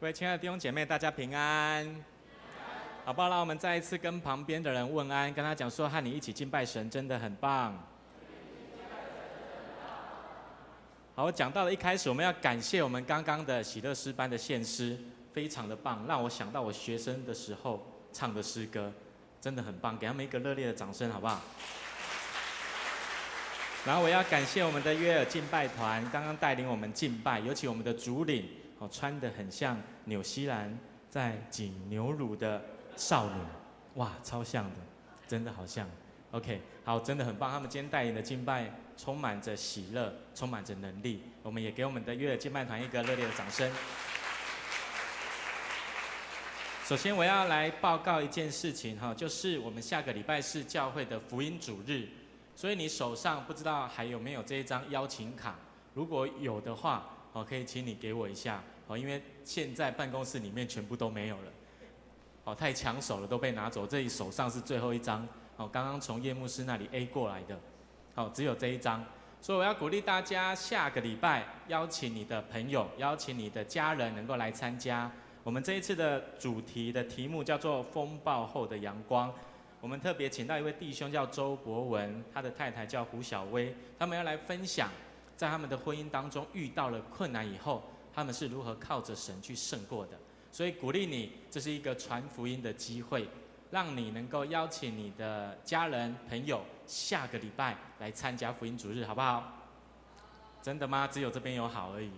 各位亲爱的弟兄姐妹，大家平安，好不好？让我们再一次跟旁边的人问安，跟他讲说，和你一起敬拜神真的很棒。好，我讲到了一开始，我们要感谢我们刚刚的喜乐诗班的献诗，非常的棒，让我想到我学生的时候唱的诗歌，真的很棒，给他们一个热烈的掌声，好不好？然后我要感谢我们的约尔敬拜团，刚刚带领我们敬拜，尤其我们的主领。哦，穿得很像纽西兰在挤牛乳的少女，哇，超像的，真的好像。OK，好，真的很棒。他们今天带领的敬拜充满着喜乐，充满着能力。我们也给我们的约尔敬拜团一个热烈的掌声。首先，我要来报告一件事情哈，就是我们下个礼拜是教会的福音主日，所以你手上不知道还有没有这一张邀请卡？如果有的话。哦，可以请你给我一下哦，因为现在办公室里面全部都没有了，哦，太抢手了，都被拿走。这里手上是最后一张，哦，刚刚从叶牧师那里 A 过来的，哦，只有这一张，所以我要鼓励大家下个礼拜邀请你的朋友，邀请你的家人能够来参加。我们这一次的主题的题目叫做“风暴后的阳光”，我们特别请到一位弟兄叫周博文，他的太太叫胡小薇，他们要来分享。在他们的婚姻当中遇到了困难以后，他们是如何靠着神去胜过的？所以鼓励你，这是一个传福音的机会，让你能够邀请你的家人朋友下个礼拜来参加福音主日，好不好？真的吗？只有这边有好而已。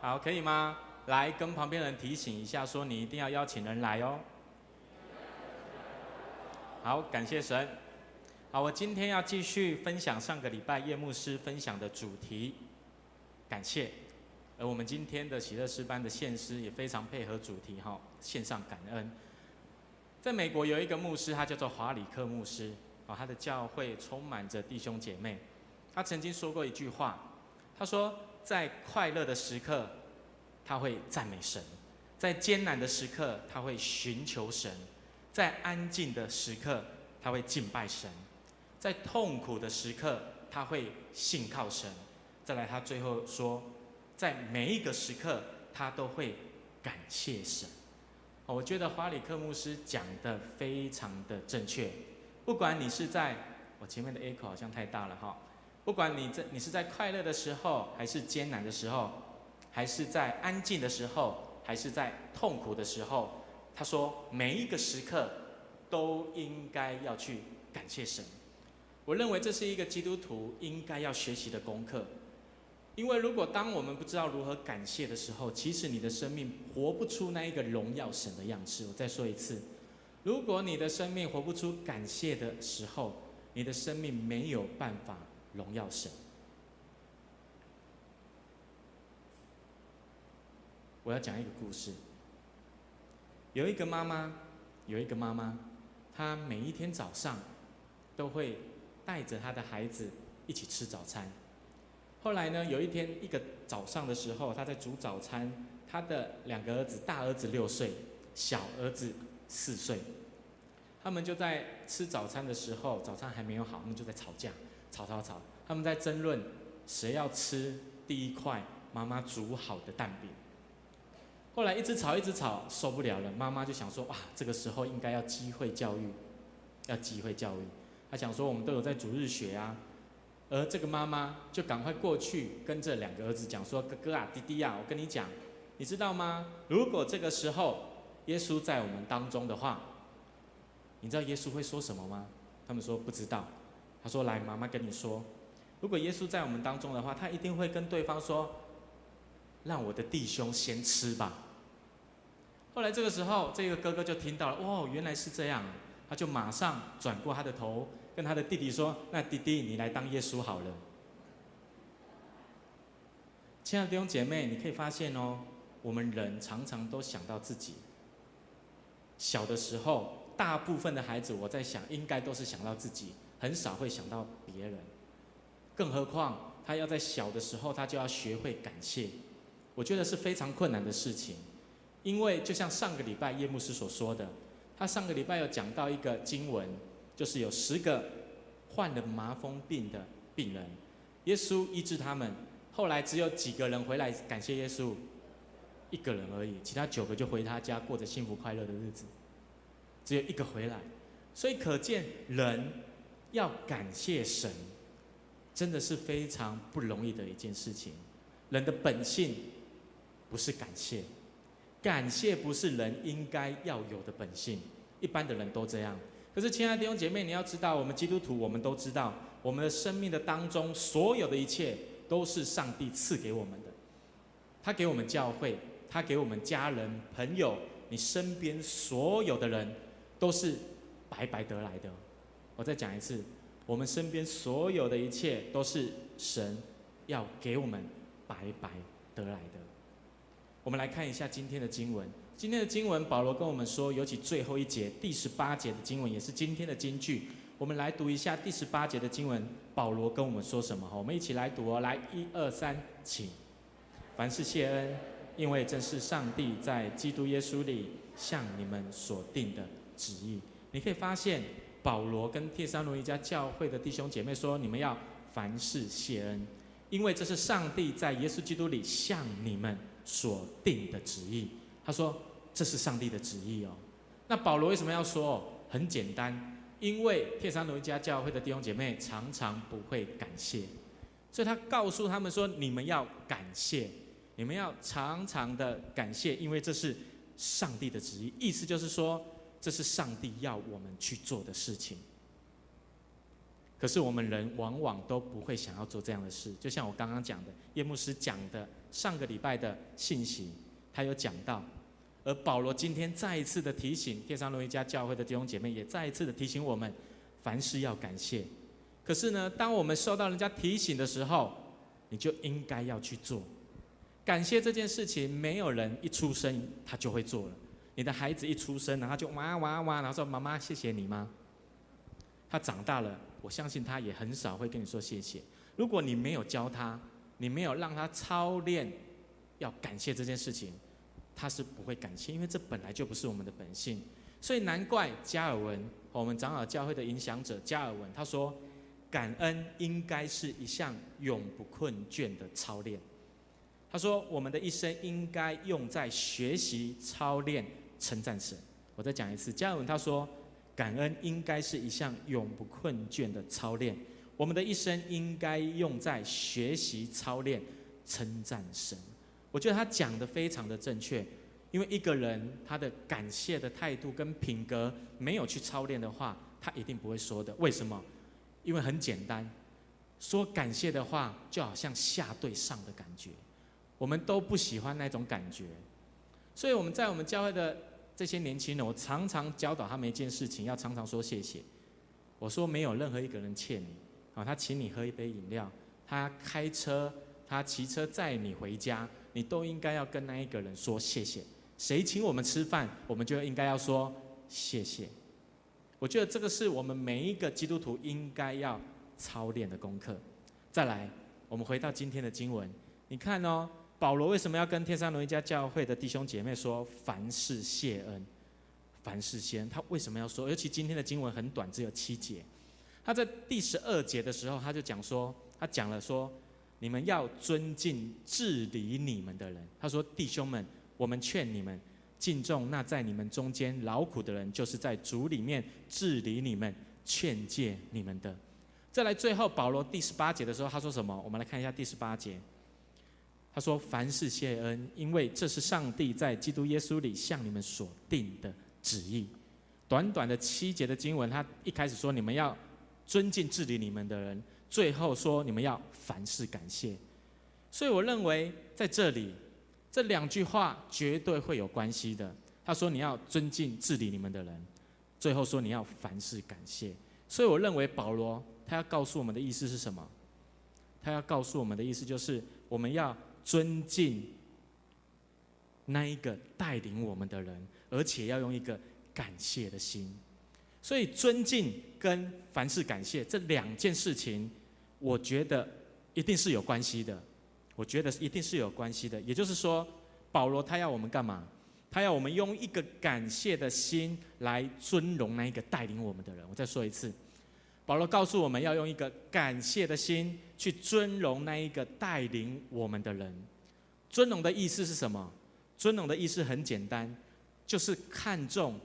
好，可以吗？来跟旁边人提醒一下，说你一定要邀请人来哦。好，感谢神。好，我今天要继续分享上个礼拜叶牧师分享的主题。感谢，而我们今天的喜乐诗班的献诗也非常配合主题哈，献上感恩。在美国有一个牧师，他叫做华里克牧师，啊，他的教会充满着弟兄姐妹。他曾经说过一句话，他说，在快乐的时刻，他会赞美神；在艰难的时刻，他会寻求神；在安静的时刻，他会敬拜神；在痛苦的时刻，他会信靠神。再来，他最后说，在每一个时刻，他都会感谢神。我觉得华里克牧师讲的非常的正确。不管你是在，我前面的 echo 好像太大了哈。不管你在，你是在快乐的时候，还是艰难的时候，还是在安静的时候，还是在痛苦的时候，他说每一个时刻都应该要去感谢神。我认为这是一个基督徒应该要学习的功课。因为如果当我们不知道如何感谢的时候，其实你的生命活不出那一个荣耀神的样式。我再说一次，如果你的生命活不出感谢的时候，你的生命没有办法荣耀神。我要讲一个故事。有一个妈妈，有一个妈妈，她每一天早上都会带着她的孩子一起吃早餐。后来呢，有一天一个早上的时候，他在煮早餐。他的两个儿子，大儿子六岁，小儿子四岁。他们就在吃早餐的时候，早餐还没有好，他们就在吵架，吵吵吵。他们在争论谁要吃第一块妈妈煮好的蛋饼。后来一直吵，一直吵，受不了了。妈妈就想说：哇，这个时候应该要机会教育，要机会教育。他想说，我们都有在主日学啊。而这个妈妈就赶快过去跟这两个儿子讲说：“哥哥啊，弟弟啊，我跟你讲，你知道吗？如果这个时候耶稣在我们当中的话，你知道耶稣会说什么吗？”他们说不知道。他说：“来，妈妈跟你说，如果耶稣在我们当中的话，他一定会跟对方说，让我的弟兄先吃吧。”后来这个时候，这个哥哥就听到了，哦，原来是这样，他就马上转过他的头。跟他的弟弟说：“那弟弟，你来当耶稣好了。”亲爱的弟兄姐妹，你可以发现哦，我们人常常都想到自己。小的时候，大部分的孩子，我在想，应该都是想到自己，很少会想到别人。更何况，他要在小的时候，他就要学会感谢。我觉得是非常困难的事情，因为就像上个礼拜叶牧师所说的，他上个礼拜有讲到一个经文。就是有十个患了麻风病的病人，耶稣医治他们。后来只有几个人回来感谢耶稣，一个人而已，其他九个就回他家过着幸福快乐的日子，只有一个回来。所以可见人要感谢神，真的是非常不容易的一件事情。人的本性不是感谢，感谢不是人应该要有的本性，一般的人都这样。可是，亲爱的弟兄姐妹，你要知道，我们基督徒，我们都知道，我们的生命的当中，所有的一切都是上帝赐给我们的。他给我们教会，他给我们家人、朋友，你身边所有的人，都是白白得来的。我再讲一次，我们身边所有的一切，都是神要给我们白白得来的。我们来看一下今天的经文。今天的经文，保罗跟我们说，尤其最后一节第十八节的经文，也是今天的金句。我们来读一下第十八节的经文，保罗跟我们说什么？哈我们一起来读哦，来，一二三，请。凡事谢恩，因为这是上帝在基督耶稣里向你们所定的旨意。你可以发现，保罗跟帖三罗一家教会的弟兄姐妹说，你们要凡事谢恩，因为这是上帝在耶稣基督里向你们所定的旨意。他说。这是上帝的旨意哦。那保罗为什么要说？很简单，因为帖撒罗尼迦教会的弟兄姐妹常常不会感谢，所以他告诉他们说：你们要感谢，你们要常常的感谢，因为这是上帝的旨意。意思就是说，这是上帝要我们去做的事情。可是我们人往往都不会想要做这样的事。就像我刚刚讲的，叶牧师讲的上个礼拜的信息，他有讲到。而保罗今天再一次的提醒天上罗一家教会的弟兄姐妹，也再一次的提醒我们，凡事要感谢。可是呢，当我们受到人家提醒的时候，你就应该要去做。感谢这件事情，没有人一出生他就会做了。你的孩子一出生，然后就哇哇哇，然后说妈妈谢谢你吗？他长大了，我相信他也很少会跟你说谢谢。如果你没有教他，你没有让他操练要感谢这件事情。他是不会感谢，因为这本来就不是我们的本性，所以难怪加尔文，我们长老教会的影响者加尔文，他说，感恩应该是一项永不困倦的操练。他说，我们的一生应该用在学习、操练、称赞神。我再讲一次，加尔文他说，感恩应该是一项永不困倦的操练，我们的一生应该用在学习、操练、称赞神。我觉得他讲的非常的正确，因为一个人他的感谢的态度跟品格没有去操练的话，他一定不会说的。为什么？因为很简单，说感谢的话就好像下对上的感觉，我们都不喜欢那种感觉。所以我们在我们教会的这些年轻人，我常常教导他们一件事情，要常常说谢谢。我说没有任何一个人欠你，啊，他请你喝一杯饮料，他开车，他骑车载你回家。你都应该要跟那一个人说谢谢。谁请我们吃饭，我们就应该要说谢谢。我觉得这个是我们每一个基督徒应该要操练的功课。再来，我们回到今天的经文，你看哦，保罗为什么要跟天山罗尼迦教会的弟兄姐妹说凡事谢恩？凡事谢恩，他为什么要说？尤其今天的经文很短，只有七节。他在第十二节的时候，他就讲说，他讲了说。你们要尊敬治理你们的人。他说：“弟兄们，我们劝你们敬重那在你们中间劳苦的人，就是在主里面治理你们、劝诫你们的。”再来，最后保罗第十八节的时候，他说什么？我们来看一下第十八节。他说：“凡事谢恩，因为这是上帝在基督耶稣里向你们所定的旨意。”短短的七节的经文，他一开始说：“你们要尊敬治理你们的人。”最后说，你们要凡事感谢，所以我认为在这里这两句话绝对会有关系的。他说你要尊敬治理你们的人，最后说你要凡事感谢。所以我认为保罗他要告诉我们的意思是什么？他要告诉我们的意思就是我们要尊敬那一个带领我们的人，而且要用一个感谢的心。所以尊敬跟凡事感谢这两件事情。我觉得一定是有关系的，我觉得一定是有关系的。也就是说，保罗他要我们干嘛？他要我们用一个感谢的心来尊荣那一个带领我们的人。我再说一次，保罗告诉我们要用一个感谢的心去尊荣那一个带领我们的人。尊荣的意思是什么？尊荣的意思很简单，就是看重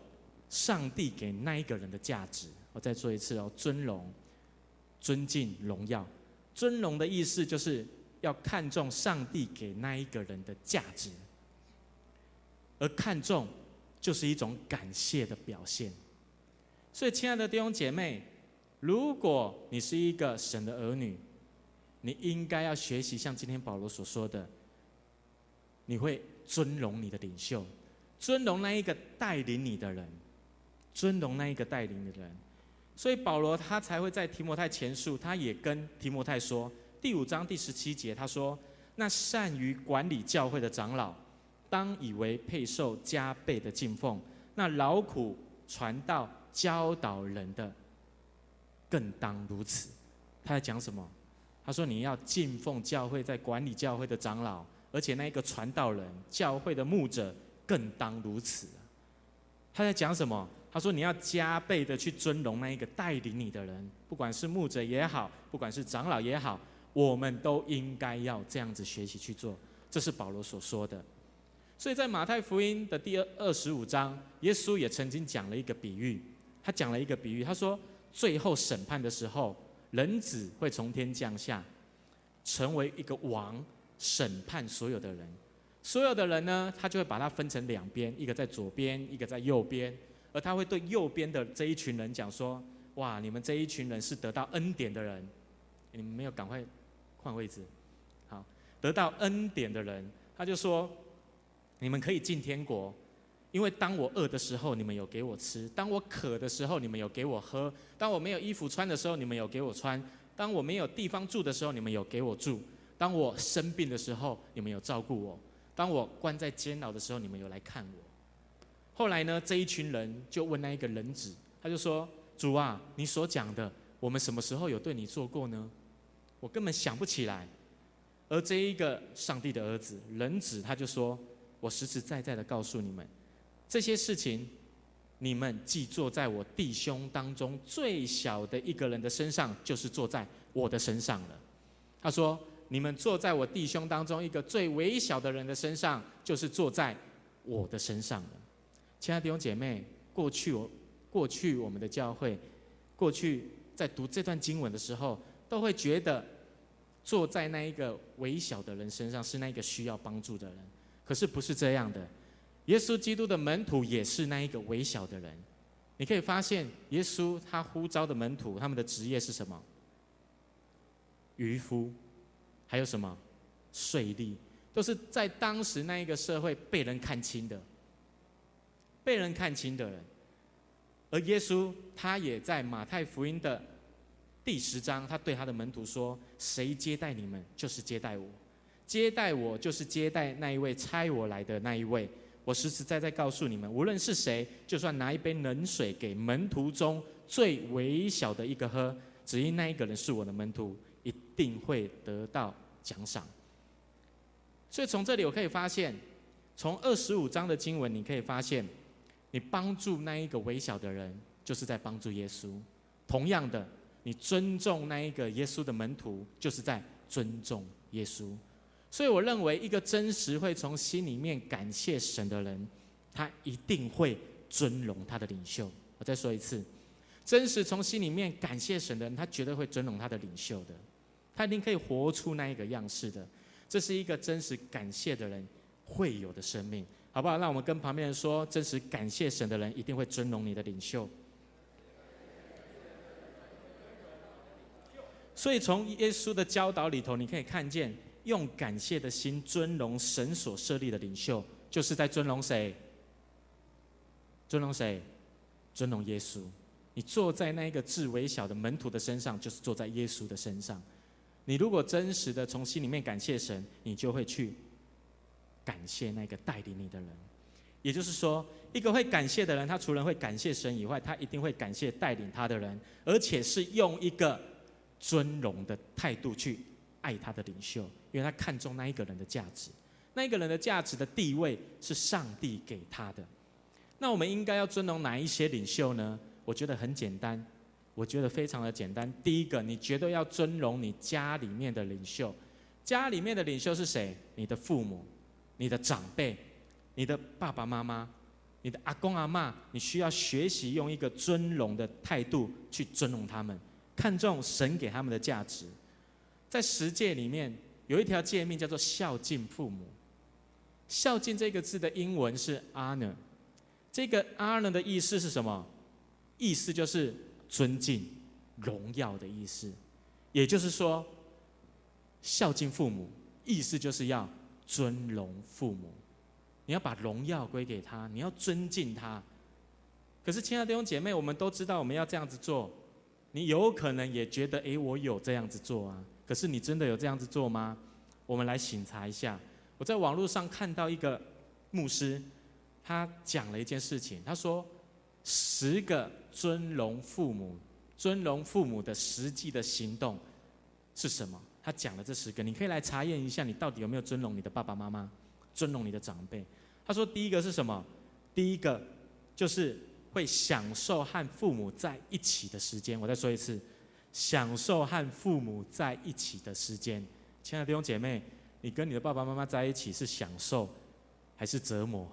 上帝给那一个人的价值。我再说一次哦，尊荣、尊敬、荣耀。尊荣的意思就是要看重上帝给那一个人的价值，而看重就是一种感谢的表现。所以，亲爱的弟兄姐妹，如果你是一个神的儿女，你应该要学习像今天保罗所说的，你会尊荣你的领袖，尊荣那一个带领你的人，尊荣那一个带领的人。所以保罗他才会在提摩太前书，他也跟提摩太说，第五章第十七节，他说：“那善于管理教会的长老，当以为配受加倍的敬奉；那劳苦传道教导人的，更当如此。”他在讲什么？他说：“你要敬奉教会，在管理教会的长老，而且那一个传道人、教会的牧者，更当如此。”他在讲什么？他说：“你要加倍的去尊荣那一个带领你的人，不管是牧者也好，不管是长老也好，我们都应该要这样子学习去做。”这是保罗所说的。所以在马太福音的第二二十五章，耶稣也曾经讲了一个比喻。他讲了一个比喻，他说：“最后审判的时候。”人子会从天降下，成为一个王，审判所有的人。所有的人呢，他就会把它分成两边，一个在左边，一个在右边。而他会对右边的这一群人讲说：“哇，你们这一群人是得到恩典的人，你们没有赶快换位置。好，得到恩典的人，他就说：你们可以进天国。”因为当我饿的时候，你们有给我吃；当我渴的时候，你们有给我喝；当我没有衣服穿的时候，你们有给我穿；当我没有地方住的时候，你们有给我住；当我生病的时候，你们有照顾我；当我关在监牢的时候，你们有来看我。后来呢，这一群人就问那一个人子，他就说：“主啊，你所讲的，我们什么时候有对你做过呢？我根本想不起来。”而这一个上帝的儿子人子，他就说：“我实实在在的告诉你们。”这些事情，你们既坐在我弟兄当中最小的一个人的身上，就是坐在我的身上了。他说：“你们坐在我弟兄当中一个最微小的人的身上，就是坐在我的身上了。”亲爱的弟兄姐妹，过去我过去我们的教会，过去在读这段经文的时候，都会觉得坐在那一个微小的人身上是那一个需要帮助的人，可是不是这样的。耶稣基督的门徒也是那一个微小的人，你可以发现，耶稣他呼召的门徒，他们的职业是什么？渔夫，还有什么？税吏，都是在当时那一个社会被人看轻的，被人看轻的人。而耶稣他也在马太福音的第十章，他对他的门徒说：“谁接待你们，就是接待我；接待我，就是接待那一位差我来的那一位。”我实实在在告诉你们，无论是谁，就算拿一杯冷水给门徒中最微小的一个喝，只因那一个人是我的门徒，一定会得到奖赏。所以从这里我可以发现，从二十五章的经文，你可以发现，你帮助那一个微小的人，就是在帮助耶稣；同样的，你尊重那一个耶稣的门徒，就是在尊重耶稣。所以我认为，一个真实会从心里面感谢神的人，他一定会尊荣他的领袖。我再说一次，真实从心里面感谢神的人，他绝对会尊荣他的领袖的，他一定可以活出那一个样式的。这是一个真实感谢的人会有的生命，好不好？让我们跟旁边人说，真实感谢神的人一定会尊荣你的领袖。所以从耶稣的教导里头，你可以看见。用感谢的心尊荣神所设立的领袖，就是在尊荣谁？尊荣谁？尊荣耶稣。你坐在那个至微小的门徒的身上，就是坐在耶稣的身上。你如果真实的从心里面感谢神，你就会去感谢那个带领你的人。也就是说，一个会感谢的人，他除了会感谢神以外，他一定会感谢带领他的人，而且是用一个尊荣的态度去爱他的领袖。因为他看重那一个人的价值，那一个人的价值的地位是上帝给他的。那我们应该要尊荣哪一些领袖呢？我觉得很简单，我觉得非常的简单。第一个，你绝对要尊荣你家里面的领袖。家里面的领袖是谁？你的父母、你的长辈，你的爸爸妈妈、你的阿公阿嬷，你需要学习用一个尊荣的态度去尊荣他们，看重神给他们的价值。在十诫里面有一条诫命叫做孝敬父母。孝敬这个字的英文是 honor，这个 honor 的意思是什么？意思就是尊敬、荣耀的意思。也就是说，孝敬父母，意思就是要尊荣父母。你要把荣耀归给他，你要尊敬他。可是，亲爱的弟兄姐妹，我们都知道我们要这样子做。你有可能也觉得，诶，我有这样子做啊。可是，你真的有这样子做吗？我们来醒察一下。我在网络上看到一个牧师，他讲了一件事情。他说，十个尊荣父母、尊荣父母的实际的行动是什么？他讲了这十个，你可以来查验一下，你到底有没有尊荣你的爸爸妈妈。尊荣你的长辈。他说：“第一个是什么？第一个就是会享受和父母在一起的时间。我再说一次，享受和父母在一起的时间。亲爱的弟兄姐妹，你跟你的爸爸妈妈在一起是享受还是折磨？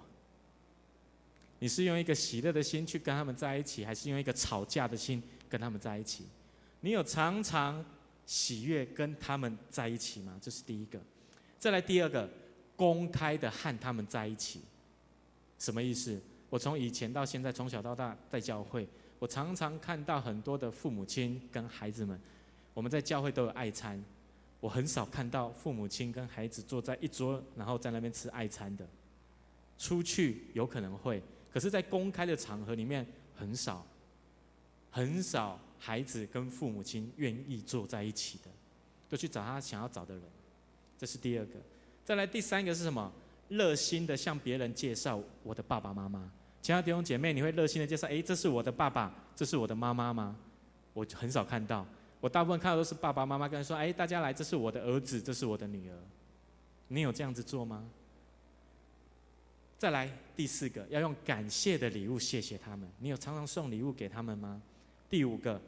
你是用一个喜乐的心去跟他们在一起，还是用一个吵架的心跟他们在一起？你有常常喜悦跟他们在一起吗？这是第一个。再来第二个。”公开的和他们在一起，什么意思？我从以前到现在，从小到大在教会，我常常看到很多的父母亲跟孩子们，我们在教会都有爱餐，我很少看到父母亲跟孩子坐在一桌，然后在那边吃爱餐的。出去有可能会，可是，在公开的场合里面很少，很少孩子跟父母亲愿意坐在一起的，都去找他想要找的人。这是第二个。再来第三个是什么？热心的向别人介绍我的爸爸妈妈。其他弟兄姐妹，你会热心的介绍？诶，这是我的爸爸，这是我的妈妈吗？我很少看到，我大部分看到都是爸爸妈妈跟人说：“诶，大家来，这是我的儿子，这是我的女儿。”你有这样子做吗？再来第四个，要用感谢的礼物谢谢他们。你有常常送礼物给他们吗？第五个。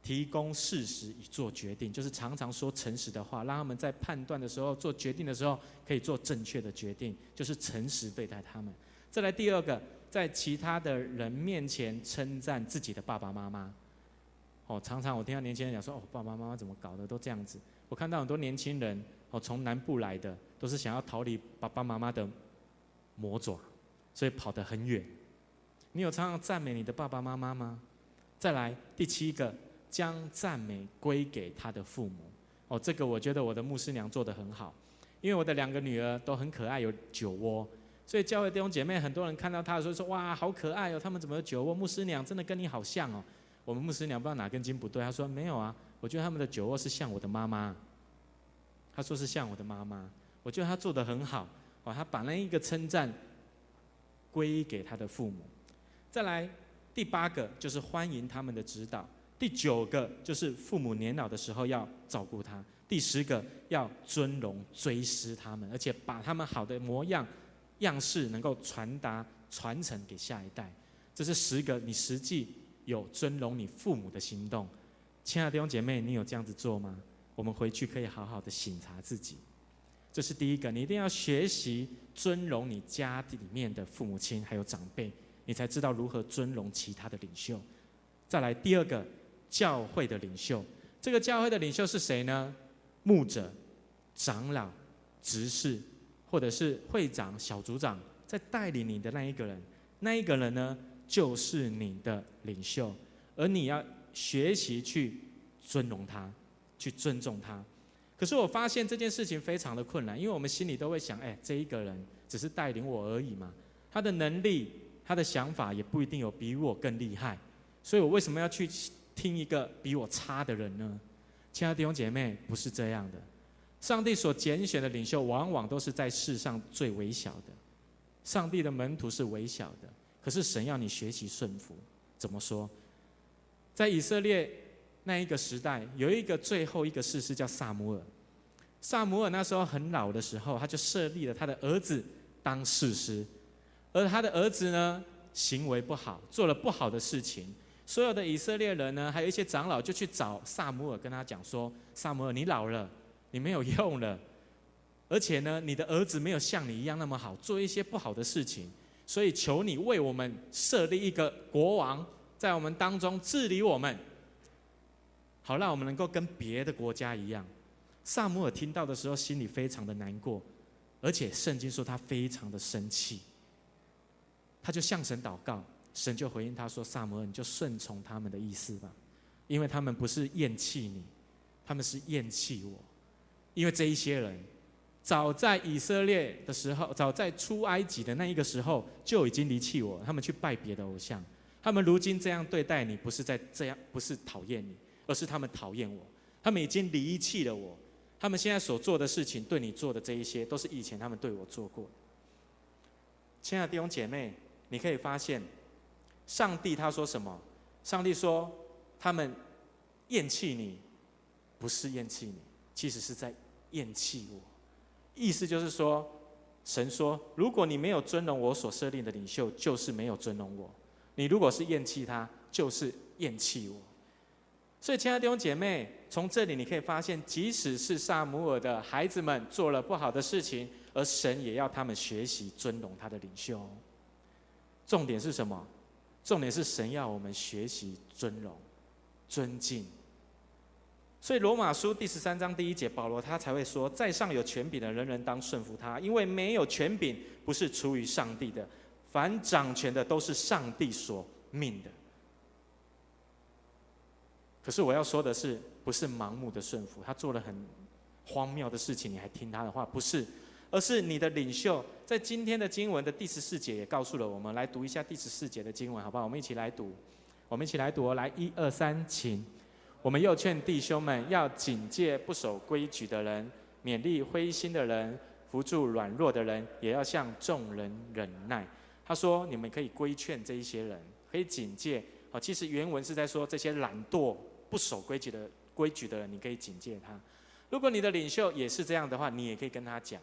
提供事实以做决定，就是常常说诚实的话，让他们在判断的时候、做决定的时候可以做正确的决定，就是诚实对待他们。再来第二个，在其他的人面前称赞自己的爸爸妈妈。哦，常常我听到年轻人讲说：“哦，爸爸妈妈怎么搞的都这样子。”我看到很多年轻人哦，从南部来的，都是想要逃离爸爸妈妈的魔爪，所以跑得很远。你有常常赞美你的爸爸妈妈吗？再来第七个。将赞美归给他的父母，哦，这个我觉得我的牧师娘做得很好，因为我的两个女儿都很可爱，有酒窝，所以教会弟兄姐妹很多人看到她的时候说，哇，好可爱哦，他们怎么有酒窝？牧师娘真的跟你好像哦。我们牧师娘不知道哪根筋不对，她说没有啊，我觉得他们的酒窝是像我的妈妈。她说是像我的妈妈，我觉得她做得很好，哦，她把那一个称赞归给她的父母。再来第八个就是欢迎他们的指导。第九个就是父母年老的时候要照顾他，第十个要尊荣追思他们，而且把他们好的模样样式能够传达传承给下一代。这是十个你实际有尊荣你父母的行动。亲爱的弟兄姐妹，你有这样子做吗？我们回去可以好好的省察自己。这是第一个，你一定要学习尊荣你家里面的父母亲还有长辈，你才知道如何尊荣其他的领袖。再来第二个。教会的领袖，这个教会的领袖是谁呢？牧者、长老、执事，或者是会长、小组长，在带领你的那一个人，那一个人呢，就是你的领袖，而你要学习去尊荣他，去尊重他。可是我发现这件事情非常的困难，因为我们心里都会想，哎，这一个人只是带领我而已嘛，他的能力、他的想法也不一定有比我更厉害，所以我为什么要去？听一个比我差的人呢？亲爱的弟兄姐妹，不是这样的。上帝所拣选的领袖，往往都是在世上最微小的。上帝的门徒是微小的，可是神要你学习顺服。怎么说？在以色列那一个时代，有一个最后一个士师叫撒母耳。撒母耳那时候很老的时候，他就设立了他的儿子当士师，而他的儿子呢，行为不好，做了不好的事情。所有的以色列人呢，还有一些长老就去找撒母耳，跟他讲说：“撒母耳，你老了，你没有用了，而且呢，你的儿子没有像你一样那么好，做一些不好的事情，所以求你为我们设立一个国王，在我们当中治理我们，好让我们能够跟别的国家一样。撒母耳听到的时候，心里非常的难过，而且圣经说他非常的生气，他就向神祷告，神就回应他说：“撒摩，你就顺从他们的意思吧，因为他们不是厌弃你，他们是厌弃我，因为这一些人。”早在以色列的时候，早在出埃及的那一个时候，就已经离弃我。他们去拜别的偶像。他们如今这样对待你，不是在这样，不是讨厌你，而是他们讨厌我。他们已经离弃了我。他们现在所做的事情，对你做的这一些，都是以前他们对我做过的。亲爱的弟兄姐妹，你可以发现，上帝他说什么？上帝说他们厌弃你，不是厌弃你，其实是在厌弃我。意思就是说，神说：如果你没有尊荣我所设立的领袖，就是没有尊荣我；你如果是厌弃他，就是厌弃我。所以，亲爱的弟兄姐妹，从这里你可以发现，即使是撒母耳的孩子们做了不好的事情，而神也要他们学习尊荣他的领袖。重点是什么？重点是神要我们学习尊荣、尊敬。所以罗马书第十三章第一节，保罗他才会说：在上有权柄的人人当顺服他，因为没有权柄不是出于上帝的，凡掌权的都是上帝所命的。可是我要说的是，不是盲目的顺服，他做了很荒谬的事情，你还听他的话？不是，而是你的领袖。在今天的经文的第十四节也告诉了我们，来读一下第十四节的经文，好不好？我们一起来读，我们一起来读，来一二三，请。我们又劝弟兄们要警戒不守规矩的人，勉励灰心的人，扶助软弱的人，也要向众人忍耐。他说：“你们可以规劝这一些人，可以警戒。啊，其实原文是在说这些懒惰、不守规矩的规矩的人，你可以警戒他。如果你的领袖也是这样的话，你也可以跟他讲，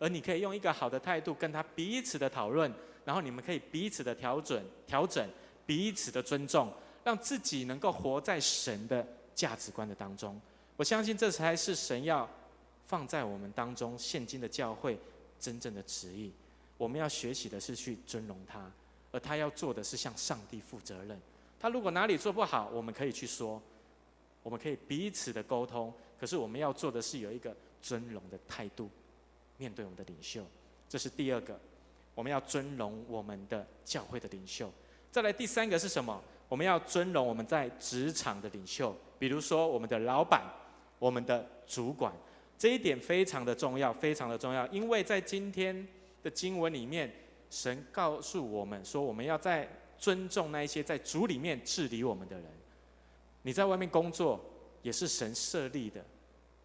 而你可以用一个好的态度跟他彼此的讨论，然后你们可以彼此的调整、调整，彼此的尊重。”让自己能够活在神的价值观的当中，我相信这才是神要放在我们当中现今的教会真正的旨意。我们要学习的是去尊荣他，而他要做的是向上帝负责任。他如果哪里做不好，我们可以去说，我们可以彼此的沟通。可是我们要做的是有一个尊荣的态度面对我们的领袖，这是第二个，我们要尊荣我们的教会的领袖。再来第三个是什么？我们要尊荣我们在职场的领袖，比如说我们的老板、我们的主管，这一点非常的重要，非常的重要。因为在今天的经文里面，神告诉我们说，我们要在尊重那一些在主里面治理我们的人。你在外面工作，也是神设立的，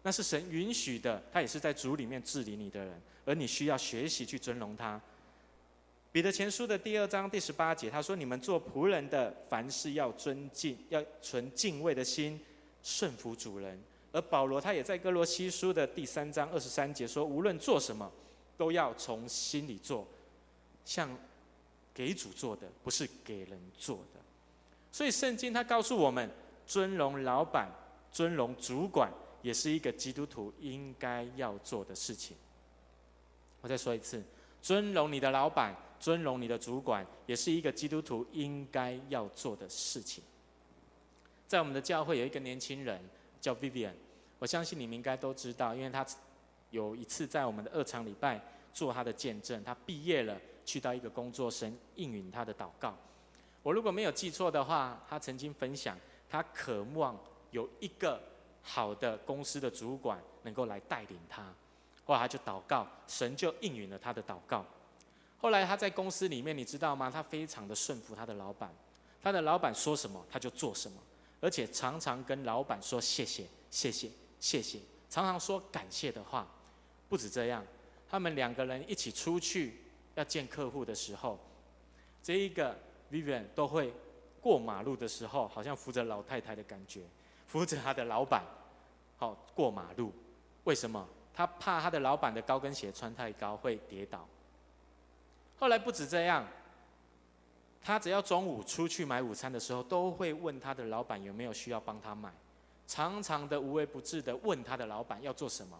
那是神允许的，他也是在主里面治理你的人，而你需要学习去尊荣他。彼得前书的第二章第十八节，他说：“你们做仆人的，凡事要尊敬，要存敬畏的心，顺服主人。”而保罗他也在哥罗西书的第三章二十三节说：“无论做什么，都要从心里做，像给主做的，不是给人做的。”所以圣经他告诉我们，尊荣老板、尊荣主管，也是一个基督徒应该要做的事情。我再说一次，尊荣你的老板。尊荣你的主管，也是一个基督徒应该要做的事情。在我们的教会有一个年轻人叫 Vivian，我相信你们应该都知道，因为他有一次在我们的二场礼拜做他的见证。他毕业了，去到一个工作，神应允他的祷告。我如果没有记错的话，他曾经分享，他渴望有一个好的公司的主管能够来带领他。后来他就祷告，神就应允了他的祷告。后来他在公司里面，你知道吗？他非常的顺服他的老板，他的老板说什么他就做什么，而且常常跟老板说谢谢、谢谢、谢谢，常常说感谢的话。不止这样，他们两个人一起出去要见客户的时候，这一个 Vivian 都会过马路的时候，好像扶着老太太的感觉，扶着他的老板，好过马路。为什么？他怕他的老板的高跟鞋穿太高会跌倒。后来不止这样，他只要中午出去买午餐的时候，都会问他的老板有没有需要帮他买，常常的无微不至的问他的老板要做什么。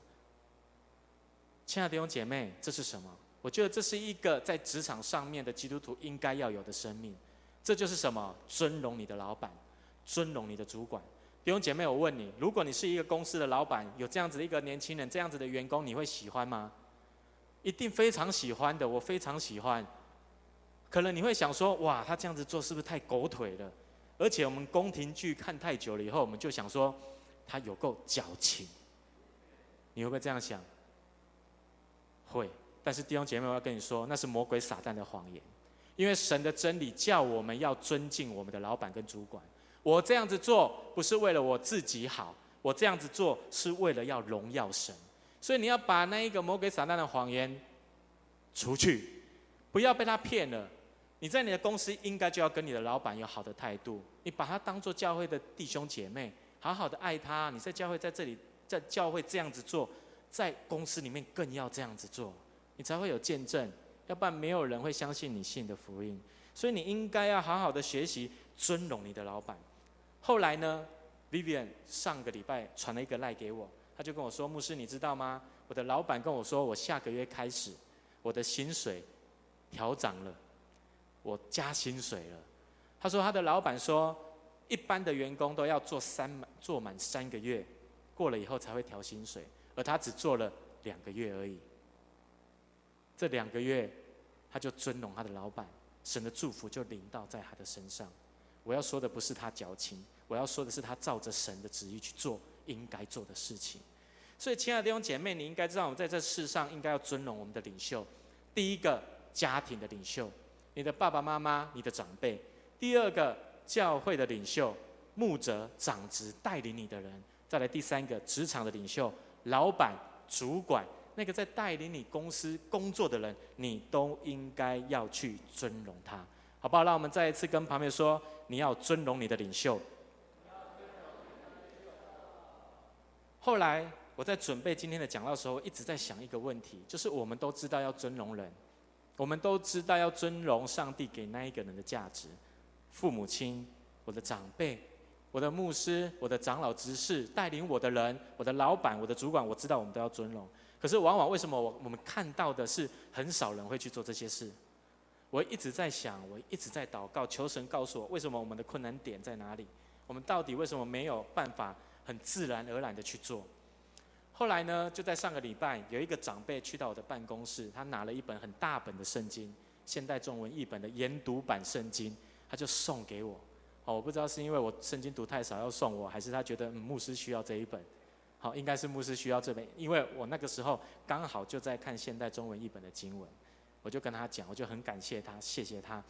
亲爱的弟兄姐妹，这是什么？我觉得这是一个在职场上面的基督徒应该要有的生命。这就是什么？尊荣你的老板，尊荣你的主管。弟兄姐妹，我问你，如果你是一个公司的老板，有这样子的一个年轻人，这样子的员工，你会喜欢吗？一定非常喜欢的，我非常喜欢。可能你会想说，哇，他这样子做是不是太狗腿了？而且我们宫廷剧看太久了以后，我们就想说，他有够矫情。你会不会这样想？会。但是弟兄姐妹，我要跟你说，那是魔鬼撒旦的谎言。因为神的真理叫我们要尊敬我们的老板跟主管。我这样子做不是为了我自己好，我这样子做是为了要荣耀神。所以你要把那一个魔鬼撒旦的谎言除去，不要被他骗了。你在你的公司应该就要跟你的老板有好的态度，你把他当做教会的弟兄姐妹，好好的爱他。你在教会在这里，在教会这样子做，在公司里面更要这样子做，你才会有见证。要不然没有人会相信你信的福音，所以你应该要好好的学习尊荣你的老板。后来呢，Vivian 上个礼拜传了一个赖给我，他就跟我说：“牧师，你知道吗？我的老板跟我说，我下个月开始，我的薪水调涨了，我加薪水了。”他说他的老板说，一般的员工都要做三做满三个月，过了以后才会调薪水，而他只做了两个月而已。这两个月，他就尊荣他的老板，神的祝福就临到在他的身上。我要说的不是他矫情，我要说的是他照着神的旨意去做应该做的事情。所以，亲爱的弟兄姐妹，你应该知道，我们在这世上应该要尊荣我们的领袖。第一个，家庭的领袖，你的爸爸妈妈、你的长辈；第二个，教会的领袖，牧者、长执带领你的人；再来第三个，职场的领袖，老板、主管。那个在带领你公司工作的人，你都应该要去尊荣他，好不好？让我们再一次跟旁边说，你要尊荣你的领袖。后来我在准备今天的讲道的时候，一直在想一个问题，就是我们都知道要尊荣人，我们都知道要尊荣上帝给那一个人的价值，父母亲、我的长辈、我的牧师、我的长老执事、带领我的人、我的老板、我的主管，我知道我们都要尊荣。可是，往往为什么我我们看到的是很少人会去做这些事？我一直在想，我一直在祷告，求神告诉我，为什么我们的困难点在哪里？我们到底为什么没有办法很自然而然的去做？后来呢，就在上个礼拜，有一个长辈去到我的办公室，他拿了一本很大本的圣经，现代中文译本的研读版圣经，他就送给我。哦，我不知道是因为我圣经读太少要送我，还是他觉得，牧师需要这一本。好，应该是牧师需要这本，因为我那个时候刚好就在看现代中文译本的经文，我就跟他讲，我就很感谢他，谢谢他。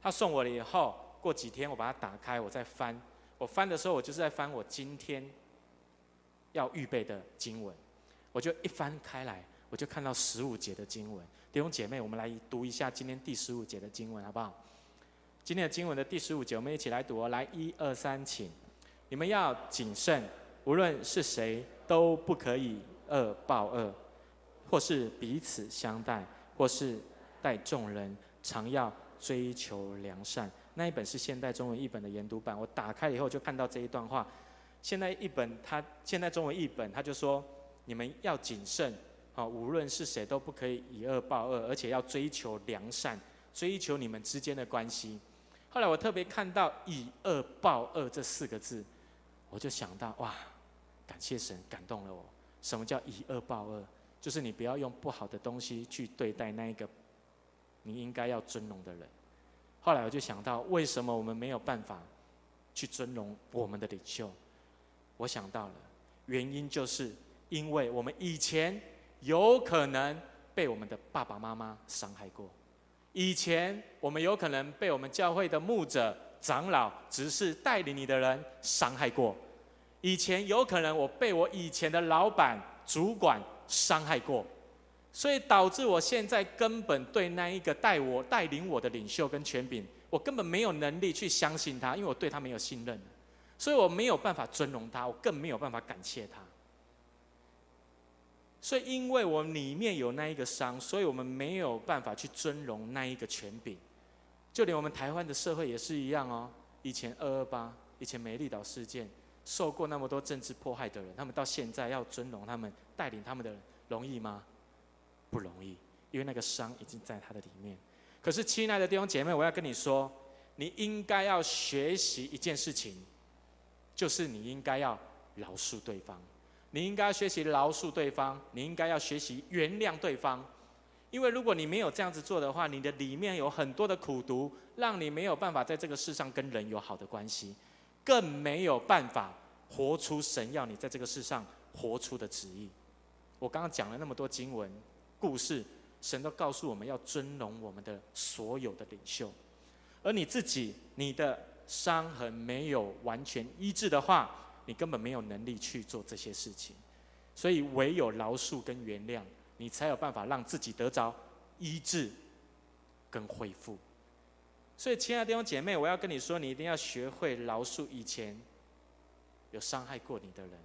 他送我了以后，过几天我把它打开，我再翻。我翻的时候，我就是在翻我今天要预备的经文。我就一翻开来，我就看到十五节的经文。弟兄姐妹，我们来读一下今天第十五节的经文，好不好？今天的经文的第十五节，我们一起来读哦。来，一二三，请。你们要谨慎。无论是谁，都不可以恶报恶，或是彼此相待，或是待众人，常要追求良善。那一本是现代中文译本的研读版，我打开以后就看到这一段话。现在译本，他现代中文译本，他就说：你们要谨慎，啊，无论是谁，都不可以以恶报恶，而且要追求良善，追求你们之间的关系。后来我特别看到“以恶报恶”这四个字。我就想到哇，感谢神感动了我。什么叫以恶报恶？就是你不要用不好的东西去对待那一个你应该要尊荣的人。后来我就想到，为什么我们没有办法去尊荣我们的领袖？我想到了，原因就是因为我们以前有可能被我们的爸爸妈妈伤害过，以前我们有可能被我们教会的牧者。长老、执事带领你的人伤害过，以前有可能我被我以前的老板、主管伤害过，所以导致我现在根本对那一个带我、带领我的领袖跟权柄，我根本没有能力去相信他，因为我对他没有信任，所以我没有办法尊荣他，我更没有办法感谢他。所以因为我里面有那一个伤，所以我们没有办法去尊荣那一个权柄。就连我们台湾的社会也是一样哦。以前二二八，以前美丽岛事件，受过那么多政治迫害的人，他们到现在要尊荣他们、带领他们的人，容易吗？不容易，因为那个伤已经在他的里面。可是，亲爱的弟兄姐妹，我要跟你说，你应该要学习一件事情，就是你应该要饶恕对方。你应该要学习饶恕对方，你应该要学习原谅对方。因为如果你没有这样子做的话，你的里面有很多的苦毒，让你没有办法在这个世上跟人有好的关系，更没有办法活出神要你在这个世上活出的旨意。我刚刚讲了那么多经文故事，神都告诉我们要尊荣我们的所有的领袖，而你自己，你的伤痕没有完全医治的话，你根本没有能力去做这些事情。所以唯有饶恕跟原谅。你才有办法让自己得着医治跟恢复。所以，亲爱的弟兄姐妹，我要跟你说，你一定要学会饶恕以前有伤害过你的人，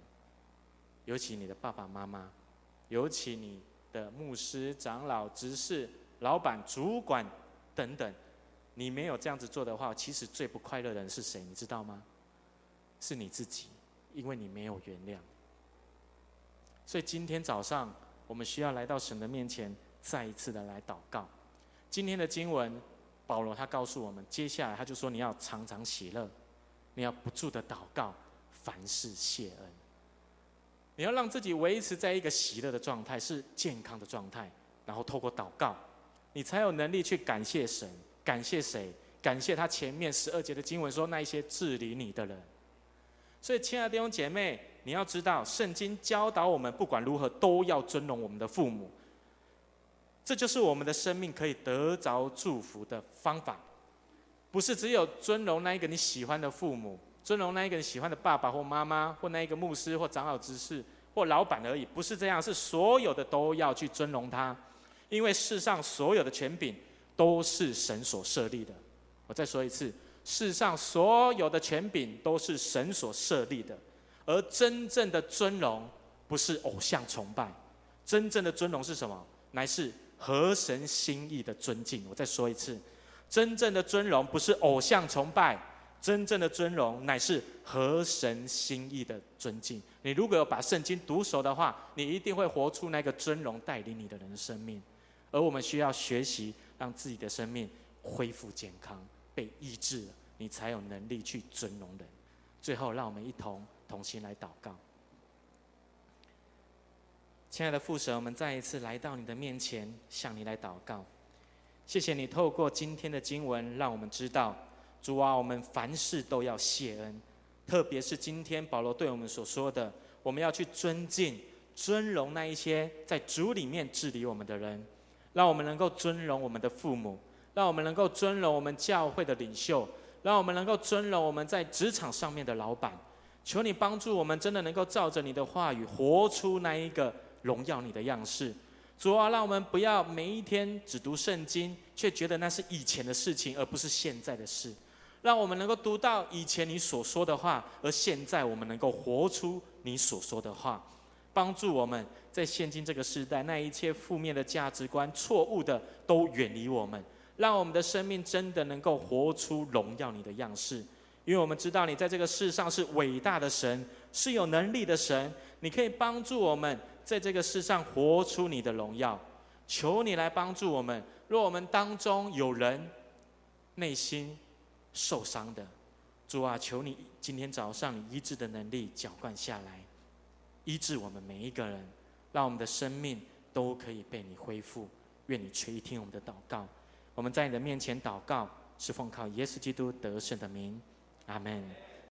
尤其你的爸爸妈妈，尤其你的牧师、长老、执事、老板、主管等等。你没有这样子做的话，其实最不快乐的人是谁？你知道吗？是你自己，因为你没有原谅。所以今天早上。我们需要来到神的面前，再一次的来祷告。今天的经文，保罗他告诉我们，接下来他就说：你要常常喜乐，你要不住的祷告，凡事谢恩。你要让自己维持在一个喜乐的状态，是健康的状态，然后透过祷告，你才有能力去感谢神。感谢谁？感谢他前面十二节的经文说，那一些治理你的人。所以，亲爱的弟兄姐妹，你要知道，圣经教导我们，不管如何都要尊荣我们的父母。这就是我们的生命可以得着祝福的方法。不是只有尊荣那一个你喜欢的父母，尊荣那一个人喜欢的爸爸或妈妈，或那一个牧师或长老执事或老板而已。不是这样，是所有的都要去尊荣他，因为世上所有的权柄都是神所设立的。我再说一次。世上所有的权柄都是神所设立的，而真正的尊荣不是偶像崇拜，真正的尊荣是什么？乃是合神心意的尊敬。我再说一次，真正的尊荣不是偶像崇拜，真正的尊荣乃是合神心意的尊敬。你如果有把圣经读熟的话，你一定会活出那个尊荣带领你的人的生命。而我们需要学习，让自己的生命恢复健康。被医治了，你才有能力去尊荣人。最后，让我们一同同心来祷告。亲爱的父神，我们再一次来到你的面前，向你来祷告。谢谢你透过今天的经文，让我们知道，主啊，我们凡事都要谢恩。特别是今天保罗对我们所说的，我们要去尊敬、尊荣那一些在主里面治理我们的人，让我们能够尊荣我们的父母。让我们能够尊荣我们教会的领袖，让我们能够尊荣我们在职场上面的老板。求你帮助我们，真的能够照着你的话语，活出那一个荣耀你的样式。主啊，让我们不要每一天只读圣经，却觉得那是以前的事情，而不是现在的事。让我们能够读到以前你所说的话，而现在我们能够活出你所说的话。帮助我们在现今这个时代，那一切负面的价值观、错误的，都远离我们。让我们的生命真的能够活出荣耀你的样式，因为我们知道你在这个世上是伟大的神，是有能力的神。你可以帮助我们在这个世上活出你的荣耀。求你来帮助我们。若我们当中有人内心受伤的，主啊，求你今天早上你医治的能力浇灌下来，医治我们每一个人，让我们的生命都可以被你恢复。愿你垂听我们的祷告。我们在你的面前祷告，是奉靠耶稣基督得胜的名，阿门。